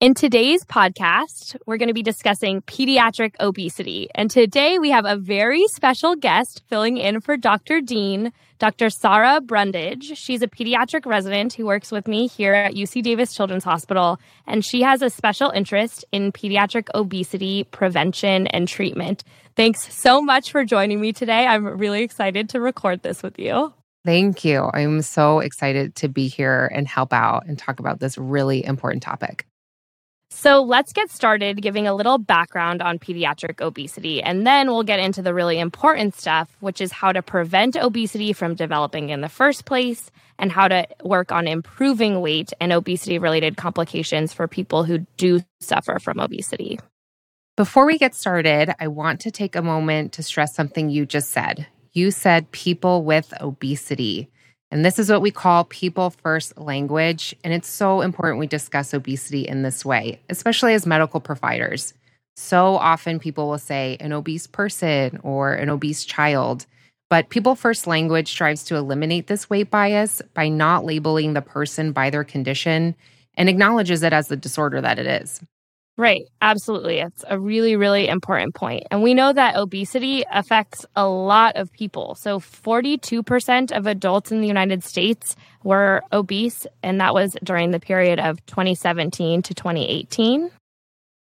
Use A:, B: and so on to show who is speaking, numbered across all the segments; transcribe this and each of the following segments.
A: In today's podcast, we're going to be discussing pediatric obesity. And today we have a very special guest filling in for Dr. Dean, Dr. Sarah Brundage. She's a pediatric resident who works with me here at UC Davis Children's Hospital, and she has a special interest in pediatric obesity prevention and treatment. Thanks so much for joining me today. I'm really excited to record this with you.
B: Thank you. I'm so excited to be here and help out and talk about this really important topic.
A: So let's get started giving a little background on pediatric obesity, and then we'll get into the really important stuff, which is how to prevent obesity from developing in the first place and how to work on improving weight and obesity related complications for people who do suffer from obesity.
B: Before we get started, I want to take a moment to stress something you just said. You said people with obesity. And this is what we call people first language. And it's so important we discuss obesity in this way, especially as medical providers. So often people will say an obese person or an obese child. But people first language strives to eliminate this weight bias by not labeling the person by their condition and acknowledges it as the disorder that it is.
A: Right, absolutely. It's a really, really important point. And we know that obesity affects a lot of people. So 42% of adults in the United States were obese, and that was during the period of 2017 to 2018.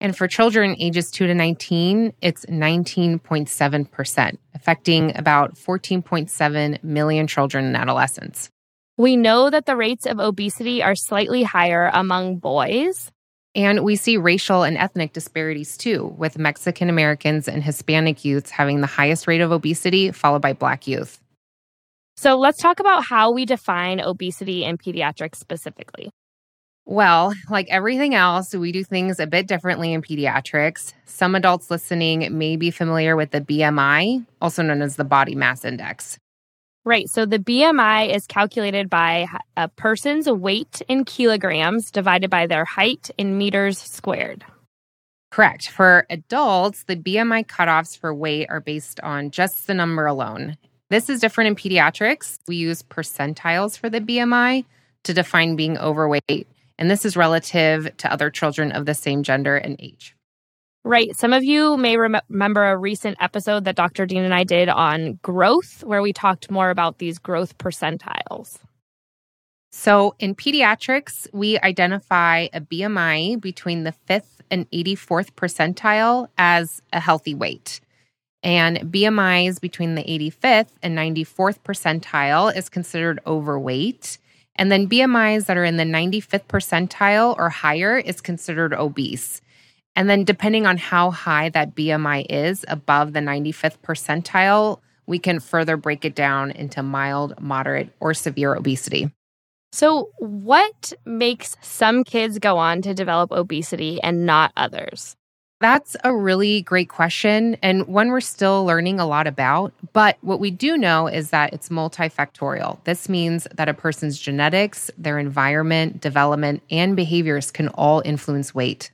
B: And for children ages 2 to 19, it's 19.7%, affecting about 14.7 million children and adolescents.
A: We know that the rates of obesity are slightly higher among boys.
B: And we see racial and ethnic disparities too, with Mexican Americans and Hispanic youths having the highest rate of obesity, followed by Black youth.
A: So let's talk about how we define obesity in pediatrics specifically.
B: Well, like everything else, we do things a bit differently in pediatrics. Some adults listening may be familiar with the BMI, also known as the body mass index.
A: Right. So the BMI is calculated by a person's weight in kilograms divided by their height in meters squared.
B: Correct. For adults, the BMI cutoffs for weight are based on just the number alone. This is different in pediatrics. We use percentiles for the BMI to define being overweight, and this is relative to other children of the same gender and age.
A: Right. Some of you may rem- remember a recent episode that Dr. Dean and I did on growth, where we talked more about these growth percentiles.
B: So, in pediatrics, we identify a BMI between the fifth and 84th percentile as a healthy weight. And BMIs between the 85th and 94th percentile is considered overweight. And then BMIs that are in the 95th percentile or higher is considered obese. And then, depending on how high that BMI is above the 95th percentile, we can further break it down into mild, moderate, or severe obesity.
A: So, what makes some kids go on to develop obesity and not others?
B: That's a really great question and one we're still learning a lot about. But what we do know is that it's multifactorial. This means that a person's genetics, their environment, development, and behaviors can all influence weight.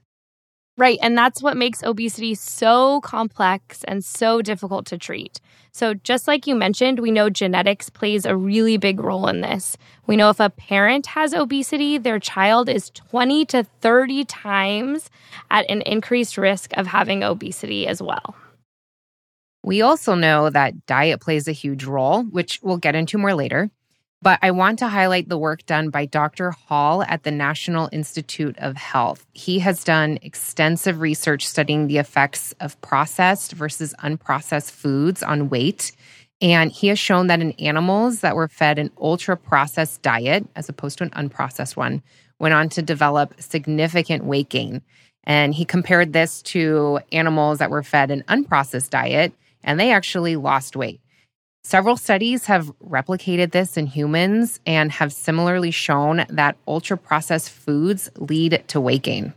A: Right. And that's what makes obesity so complex and so difficult to treat. So, just like you mentioned, we know genetics plays a really big role in this. We know if a parent has obesity, their child is 20 to 30 times at an increased risk of having obesity as well.
B: We also know that diet plays a huge role, which we'll get into more later. But I want to highlight the work done by Dr. Hall at the National Institute of Health. He has done extensive research studying the effects of processed versus unprocessed foods on weight. And he has shown that in animals that were fed an ultra processed diet, as opposed to an unprocessed one, went on to develop significant weight gain. And he compared this to animals that were fed an unprocessed diet, and they actually lost weight. Several studies have replicated this in humans and have similarly shown that ultra processed foods lead to weight gain.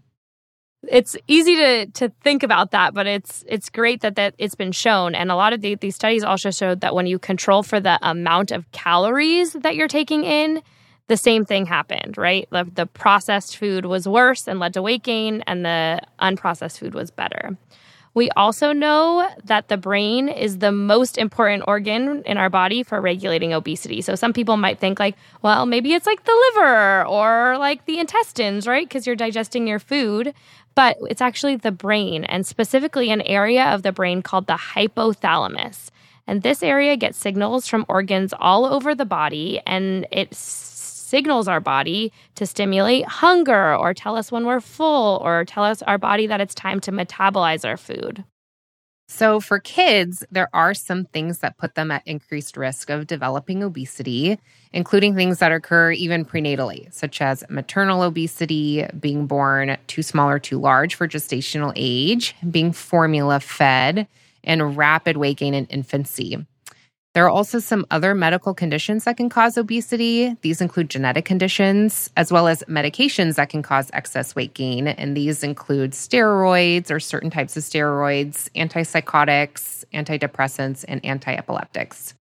A: it's easy to to think about that, but it's it's great that that it's been shown. And a lot of the, these studies also showed that when you control for the amount of calories that you're taking in, the same thing happened, right? The, the processed food was worse and led to weight gain, and the unprocessed food was better. We also know that the brain is the most important organ in our body for regulating obesity. So some people might think like, well, maybe it's like the liver or like the intestines, right? Because you're digesting your food but it's actually the brain, and specifically an area of the brain called the hypothalamus. And this area gets signals from organs all over the body, and it signals our body to stimulate hunger or tell us when we're full or tell us our body that it's time to metabolize our food.
B: So, for kids, there are some things that put them at increased risk of developing obesity, including things that occur even prenatally, such as maternal obesity, being born too small or too large for gestational age, being formula fed, and rapid weight gain in infancy. There are also some other medical conditions that can cause obesity. These include genetic conditions, as well as medications that can cause excess weight gain. And these include steroids or certain types of steroids, antipsychotics, antidepressants, and anti epileptics.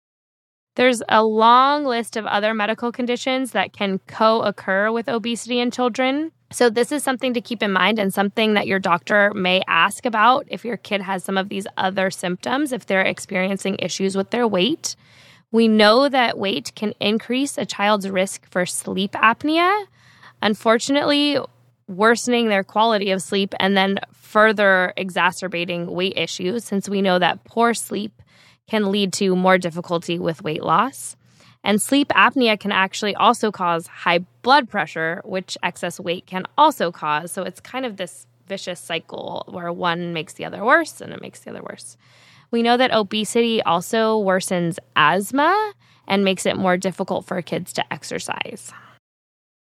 A: There's a long list of other medical conditions that can co occur with obesity in children. So, this is something to keep in mind and something that your doctor may ask about if your kid has some of these other symptoms, if they're experiencing issues with their weight. We know that weight can increase a child's risk for sleep apnea. Unfortunately, worsening their quality of sleep and then further exacerbating weight issues, since we know that poor sleep can lead to more difficulty with weight loss. And sleep apnea can actually also cause high blood pressure, which excess weight can also cause. So it's kind of this vicious cycle where one makes the other worse and it makes the other worse. We know that obesity also worsens asthma and makes it more difficult for kids to exercise.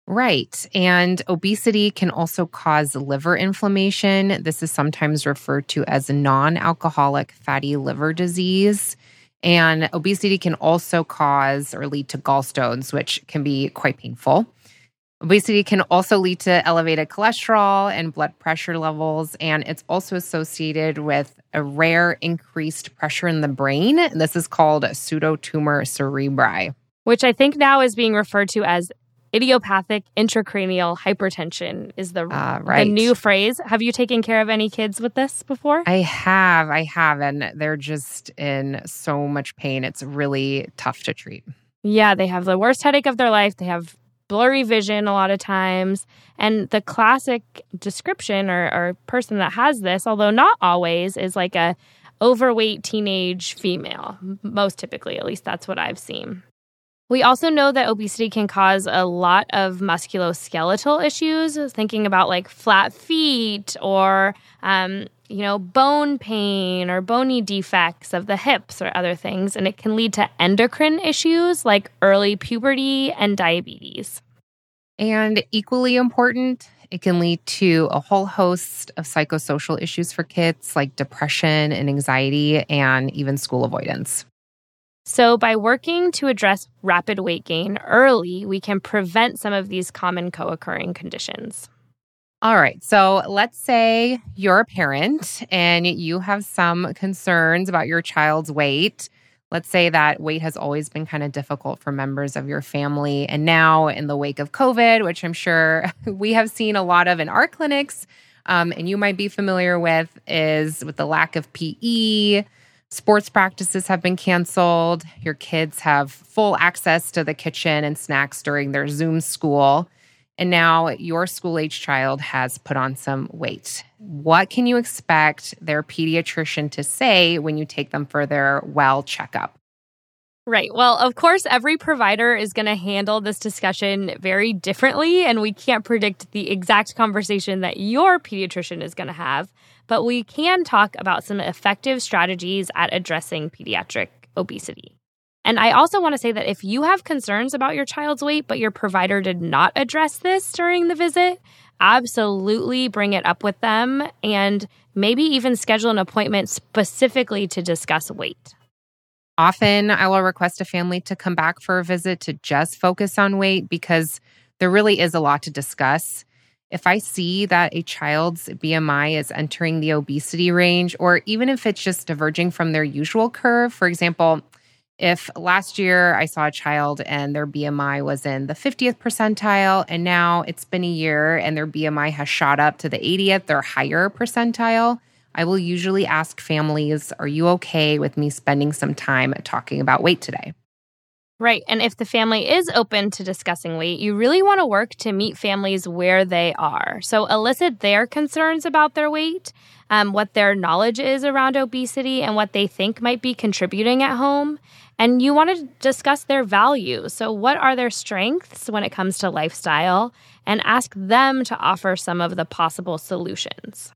B: Right. And obesity can also cause liver inflammation. This is sometimes referred to as non alcoholic fatty liver disease. And obesity can also cause or lead to gallstones, which can be quite painful. Obesity can also lead to elevated cholesterol and blood pressure levels, and it's also associated with a rare increased pressure in the brain. This is called pseudotumor cerebri.
A: Which I think now is being referred to as idiopathic intracranial hypertension is the, uh, right. the new phrase. Have you taken care of any kids with this before?
B: I have. I have. And they're just in so much pain. It's really tough to treat.
A: Yeah, they have the worst headache of their life. They have blurry vision a lot of times. And the classic description or, or person that has this, although not always, is like a overweight teenage female. Most typically, at least that's what I've seen. We also know that obesity can cause a lot of musculoskeletal issues, thinking about like flat feet or, um, you know, bone pain or bony defects of the hips or other things. And it can lead to endocrine issues like early puberty and diabetes.
B: And equally important, it can lead to a whole host of psychosocial issues for kids like depression and anxiety and even school avoidance.
A: So, by working to address rapid weight gain early, we can prevent some of these common co occurring conditions.
B: All right. So, let's say you're a parent and you have some concerns about your child's weight. Let's say that weight has always been kind of difficult for members of your family. And now, in the wake of COVID, which I'm sure we have seen a lot of in our clinics, um, and you might be familiar with, is with the lack of PE Sports practices have been canceled. Your kids have full access to the kitchen and snacks during their Zoom school. And now your school age child has put on some weight. What can you expect their pediatrician to say when you take them for their well checkup?
A: Right. Well, of course, every provider is going to handle this discussion very differently, and we can't predict the exact conversation that your pediatrician is going to have but we can talk about some effective strategies at addressing pediatric obesity. And I also want to say that if you have concerns about your child's weight, but your provider did not address this during the visit, absolutely bring it up with them and maybe even schedule an appointment specifically to discuss weight.
B: Often I will request a family to come back for a visit to just focus on weight because there really is a lot to discuss. If I see that a child's BMI is entering the obesity range, or even if it's just diverging from their usual curve, for example, if last year I saw a child and their BMI was in the 50th percentile, and now it's been a year and their BMI has shot up to the 80th or higher percentile, I will usually ask families, Are you okay with me spending some time talking about weight today?
A: Right. And if the family is open to discussing weight, you really want to work to meet families where they are. So elicit their concerns about their weight, um, what their knowledge is around obesity, and what they think might be contributing at home. And you want to discuss their values. So, what are their strengths when it comes to lifestyle? And ask them to offer some of the possible solutions.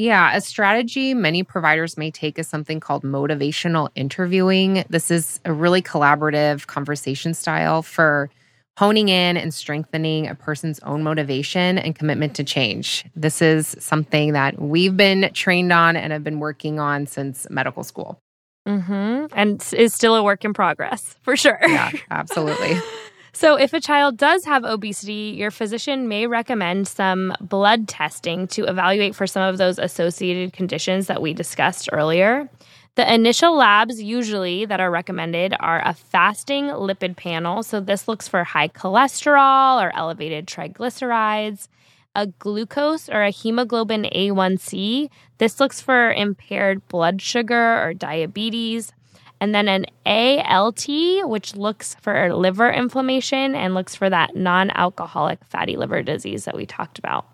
B: Yeah, a strategy many providers may take is something called motivational interviewing. This is a really collaborative conversation style for honing in and strengthening a person's own motivation and commitment to change. This is something that we've been trained on and have been working on since medical school.
A: Mm-hmm. And is still a work in progress for sure.
B: Yeah, absolutely.
A: So, if a child does have obesity, your physician may recommend some blood testing to evaluate for some of those associated conditions that we discussed earlier. The initial labs, usually that are recommended, are a fasting lipid panel. So, this looks for high cholesterol or elevated triglycerides, a glucose or a hemoglobin A1C. This looks for impaired blood sugar or diabetes and then an ALT, which looks for liver inflammation and looks for that non alcoholic fatty liver disease that we talked about.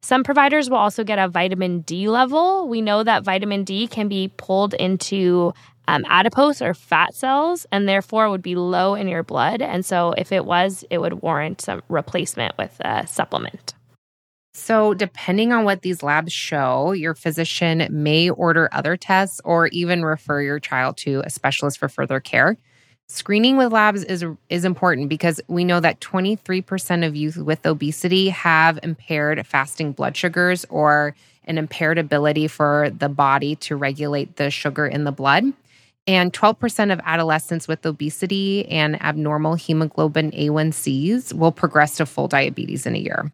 A: Some providers will also get a vitamin D level. We know that vitamin D can be pulled into um, adipose or fat cells and therefore would be low in your blood. And so, if it was, it would warrant some replacement with a supplement.
B: So, depending on what these labs show, your physician may order other tests or even refer your child to a specialist for further care. Screening with labs is is important because we know that 23% of youth with obesity have impaired fasting blood sugars or an impaired ability for the body to regulate the sugar in the blood. And 12% of adolescents with obesity and abnormal hemoglobin A1Cs will progress to full diabetes in a year.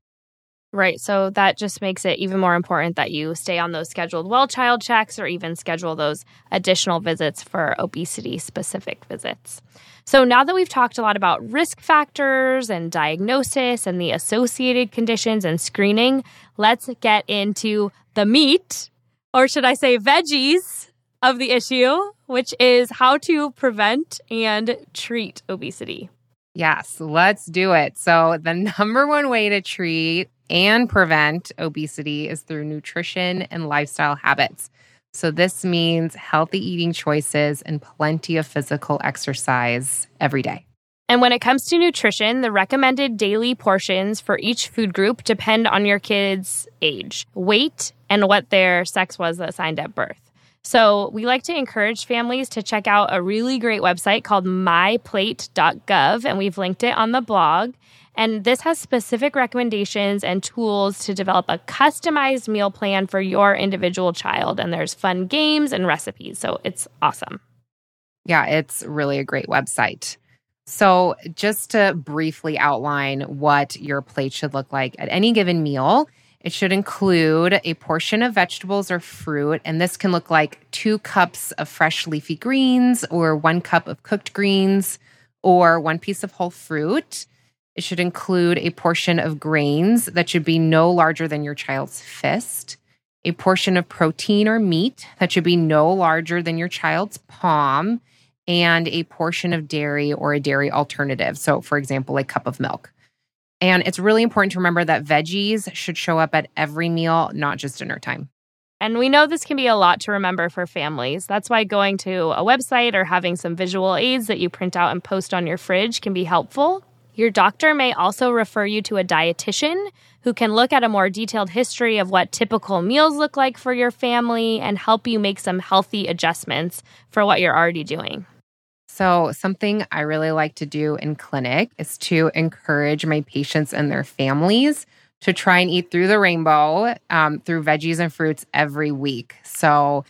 A: Right. So that just makes it even more important that you stay on those scheduled well child checks or even schedule those additional visits for obesity specific visits. So now that we've talked a lot about risk factors and diagnosis and the associated conditions and screening, let's get into the meat, or should I say veggies, of the issue, which is how to prevent and treat obesity.
B: Yes, let's do it. So, the number one way to treat and prevent obesity is through nutrition and lifestyle habits. So, this means healthy eating choices and plenty of physical exercise every day.
A: And when it comes to nutrition, the recommended daily portions for each food group depend on your kid's age, weight, and what their sex was assigned at birth. So, we like to encourage families to check out a really great website called myplate.gov, and we've linked it on the blog. And this has specific recommendations and tools to develop a customized meal plan for your individual child. And there's fun games and recipes. So it's awesome.
B: Yeah, it's really a great website. So, just to briefly outline what your plate should look like at any given meal, it should include a portion of vegetables or fruit, and this can look like two cups of fresh leafy greens, or one cup of cooked greens, or one piece of whole fruit. It should include a portion of grains that should be no larger than your child's fist, a portion of protein or meat that should be no larger than your child's palm, and a portion of dairy or a dairy alternative. So, for example, a cup of milk. And it's really important to remember that veggies should show up at every meal, not just dinner time.
A: And we know this can be a lot to remember for families. That's why going to a website or having some visual aids that you print out and post on your fridge can be helpful. Your doctor may also refer you to a dietitian who can look at a more detailed history of what typical meals look like for your family and help you make some healthy adjustments for what you're already doing.
B: So, something I really like to do in clinic is to encourage my patients and their families to try and eat through the rainbow um, through veggies and fruits every week. So,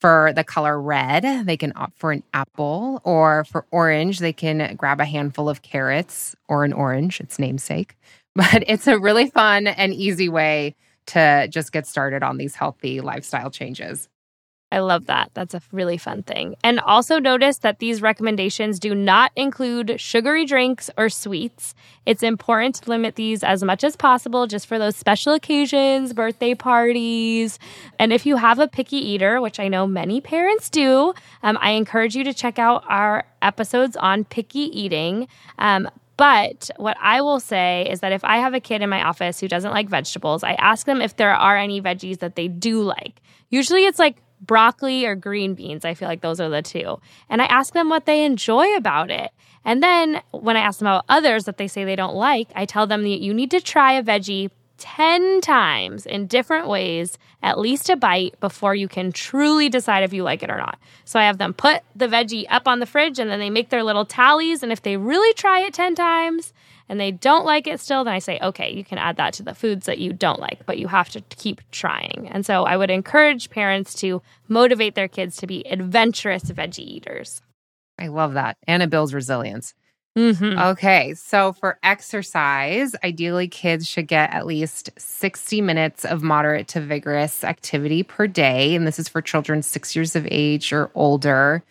B: for the color red, they can opt for an apple, or for orange, they can grab a handful of carrots or an orange, its namesake. But it's a really fun and easy way to just get started on these healthy lifestyle changes.
A: I love that. That's a really fun thing. And also notice that these recommendations do not include sugary drinks or sweets. It's important to limit these as much as possible just for those special occasions, birthday parties. And if you have a picky eater, which I know many parents do, um, I encourage you to check out our episodes on picky eating. Um, but what I will say is that if I have a kid in my office who doesn't like vegetables, I ask them if there are any veggies that they do like. Usually it's like broccoli or green beans. I feel like those are the two. And I ask them what they enjoy about it. And then when I ask them about others that they say they don't like, I tell them that you need to try a veggie 10 times in different ways, at least a bite, before you can truly decide if you like it or not. So I have them put the veggie up on the fridge and then they make their little tallies. And if they really try it 10 times, and they don't like it still, then I say, okay, you can add that to the foods that you don't like, but you have to keep trying. And so I would encourage parents to motivate their kids to be adventurous veggie eaters.
B: I love that. Anna builds resilience.
A: Mm-hmm.
B: Okay, so for exercise, ideally kids should get at least 60 minutes of moderate to vigorous activity per day. And this is for children six years of age or older.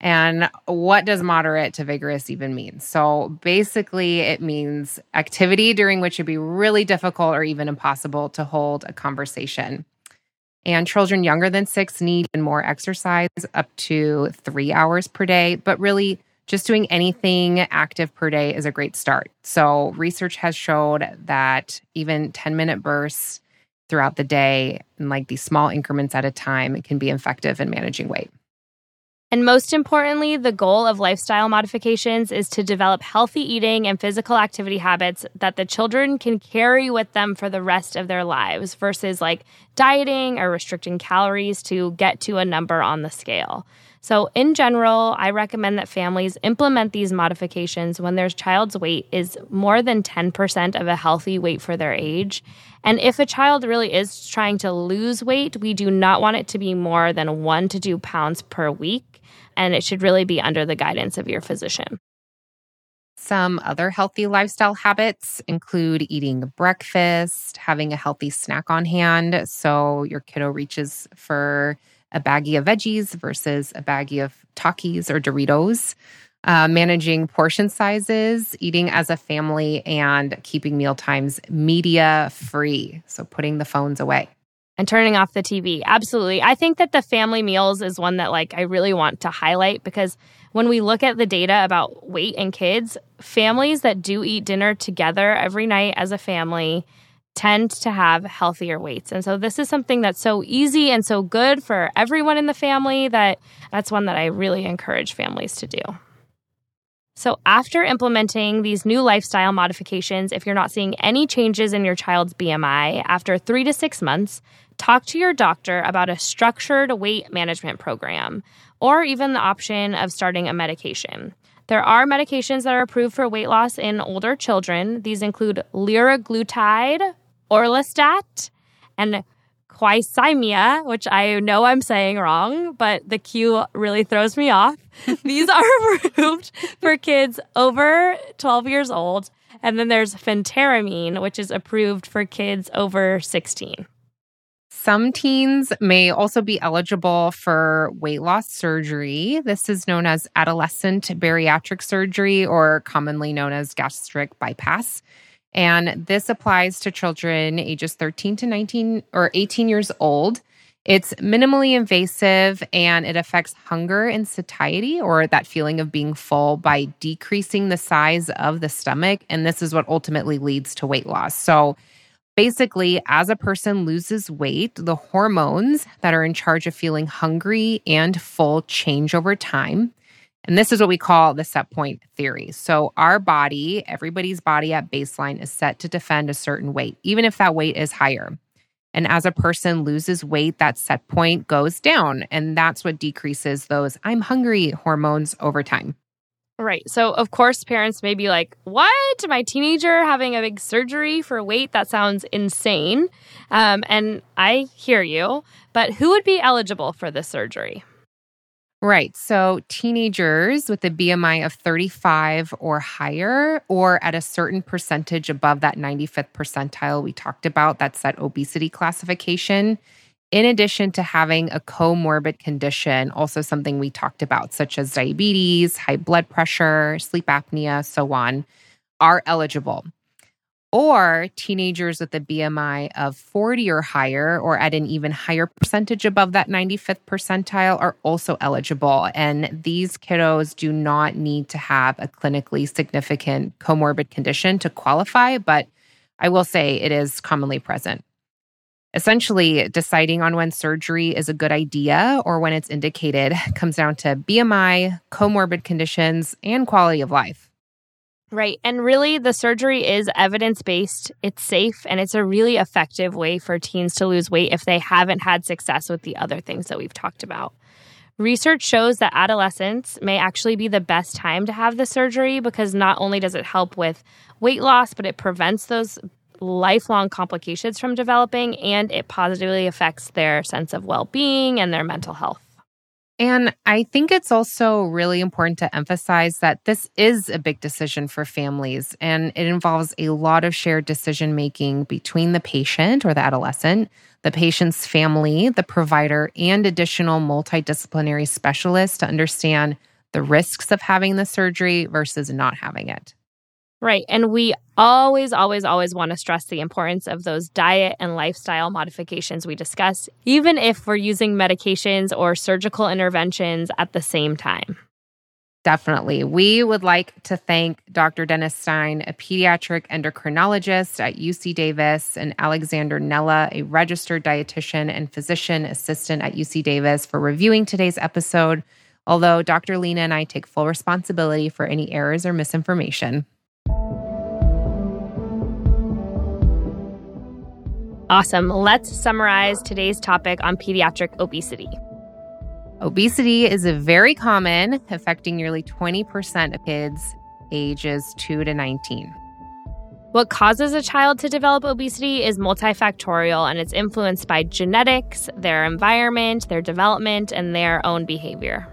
B: And what does moderate to vigorous even mean? So basically, it means activity during which it'd be really difficult or even impossible to hold a conversation. And children younger than six need more exercise, up to three hours per day. But really, just doing anything active per day is a great start. So, research has showed that even 10 minute bursts throughout the day, and like these small increments at a time, can be effective in managing weight.
A: And most importantly, the goal of lifestyle modifications is to develop healthy eating and physical activity habits that the children can carry with them for the rest of their lives versus like dieting or restricting calories to get to a number on the scale. So, in general, I recommend that families implement these modifications when their child's weight is more than 10% of a healthy weight for their age. And if a child really is trying to lose weight, we do not want it to be more than one to two pounds per week and it should really be under the guidance of your physician.
B: Some other healthy lifestyle habits include eating breakfast, having a healthy snack on hand. So your kiddo reaches for a baggie of veggies versus a baggie of Takis or Doritos. Uh, managing portion sizes, eating as a family, and keeping meal times media free. So putting the phones away
A: and turning off the TV. Absolutely. I think that the family meals is one that like I really want to highlight because when we look at the data about weight and kids, families that do eat dinner together every night as a family tend to have healthier weights. And so this is something that's so easy and so good for everyone in the family that that's one that I really encourage families to do. So, after implementing these new lifestyle modifications, if you're not seeing any changes in your child's BMI after three to six months, talk to your doctor about a structured weight management program or even the option of starting a medication. There are medications that are approved for weight loss in older children. These include liraglutide, orlistat, and Qsymia, which I know I'm saying wrong, but the Q really throws me off. These are approved for kids over 12 years old. And then there's phentermine, which is approved for kids over 16.
B: Some teens may also be eligible for weight loss surgery. This is known as adolescent bariatric surgery or commonly known as gastric bypass. And this applies to children ages 13 to 19 or 18 years old. It's minimally invasive and it affects hunger and satiety or that feeling of being full by decreasing the size of the stomach. And this is what ultimately leads to weight loss. So, Basically, as a person loses weight, the hormones that are in charge of feeling hungry and full change over time. And this is what we call the set point theory. So, our body, everybody's body at baseline is set to defend a certain weight, even if that weight is higher. And as a person loses weight, that set point goes down. And that's what decreases those I'm hungry hormones over time.
A: Right. So, of course, parents may be like, What? My teenager having a big surgery for weight? That sounds insane. Um, and I hear you. But who would be eligible for this surgery?
B: Right. So teenagers with a BMI of 35 or higher, or at a certain percentage above that 95th percentile we talked about, that's that obesity classification. In addition to having a comorbid condition, also something we talked about, such as diabetes, high blood pressure, sleep apnea, so on, are eligible or teenagers with a BMI of 40 or higher, or at an even higher percentage above that 95th percentile, are also eligible. And these kiddos do not need to have a clinically significant comorbid condition to qualify, but I will say it is commonly present. Essentially, deciding on when surgery is a good idea or when it's indicated comes down to BMI, comorbid conditions, and quality of life.
A: Right. And really, the surgery is evidence based, it's safe, and it's a really effective way for teens to lose weight if they haven't had success with the other things that we've talked about. Research shows that adolescence may actually be the best time to have the surgery because not only does it help with weight loss, but it prevents those lifelong complications from developing and it positively affects their sense of well being and their mental health.
B: And I think it's also really important to emphasize that this is a big decision for families and it involves a lot of shared decision making between the patient or the adolescent, the patient's family, the provider, and additional multidisciplinary specialists to understand the risks of having the surgery versus not having it.
A: Right. And we always, always, always want to stress the importance of those diet and lifestyle modifications we discuss, even if we're using medications or surgical interventions at the same time.
B: Definitely. We would like to thank Dr. Dennis Stein, a pediatric endocrinologist at UC Davis, and Alexander Nella, a registered dietitian and physician assistant at UC Davis, for reviewing today's episode. Although Dr. Lena and I take full responsibility for any errors or misinformation.
A: Awesome. Let's summarize today's topic on pediatric obesity.
B: Obesity is a very common, affecting nearly 20% of kids ages 2 to 19.
A: What causes a child to develop obesity is multifactorial and it's influenced by genetics, their environment, their development, and their own behavior.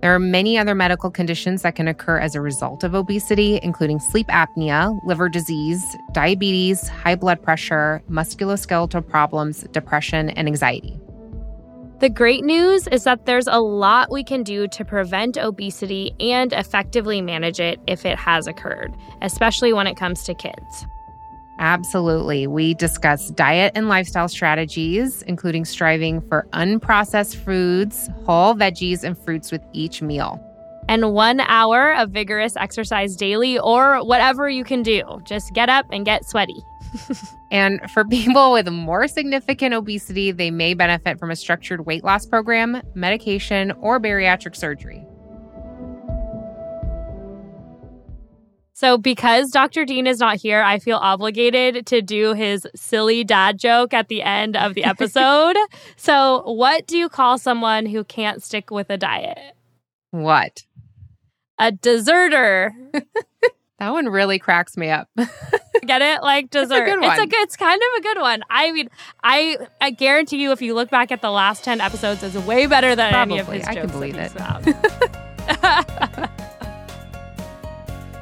B: There are many other medical conditions that can occur as a result of obesity, including sleep apnea, liver disease, diabetes, high blood pressure, musculoskeletal problems, depression, and anxiety.
A: The great news is that there's a lot we can do to prevent obesity and effectively manage it if it has occurred, especially when it comes to kids.
B: Absolutely. We discuss diet and lifestyle strategies, including striving for unprocessed foods, whole veggies, and fruits with each meal.
A: And one hour of vigorous exercise daily, or whatever you can do. Just get up and get sweaty.
B: and for people with more significant obesity, they may benefit from a structured weight loss program, medication, or bariatric surgery.
A: So, because Dr. Dean is not here, I feel obligated to do his silly dad joke at the end of the episode. so, what do you call someone who can't stick with a diet?
B: What?
A: A deserter.
B: that one really cracks me up.
A: Get it? Like dessert.
B: It's a good one.
A: It's a good. It's kind of a good one. I mean, I I guarantee you, if you look back at the last ten episodes, it's way better than
B: Probably.
A: any of his
B: I
A: jokes.
B: can believe it.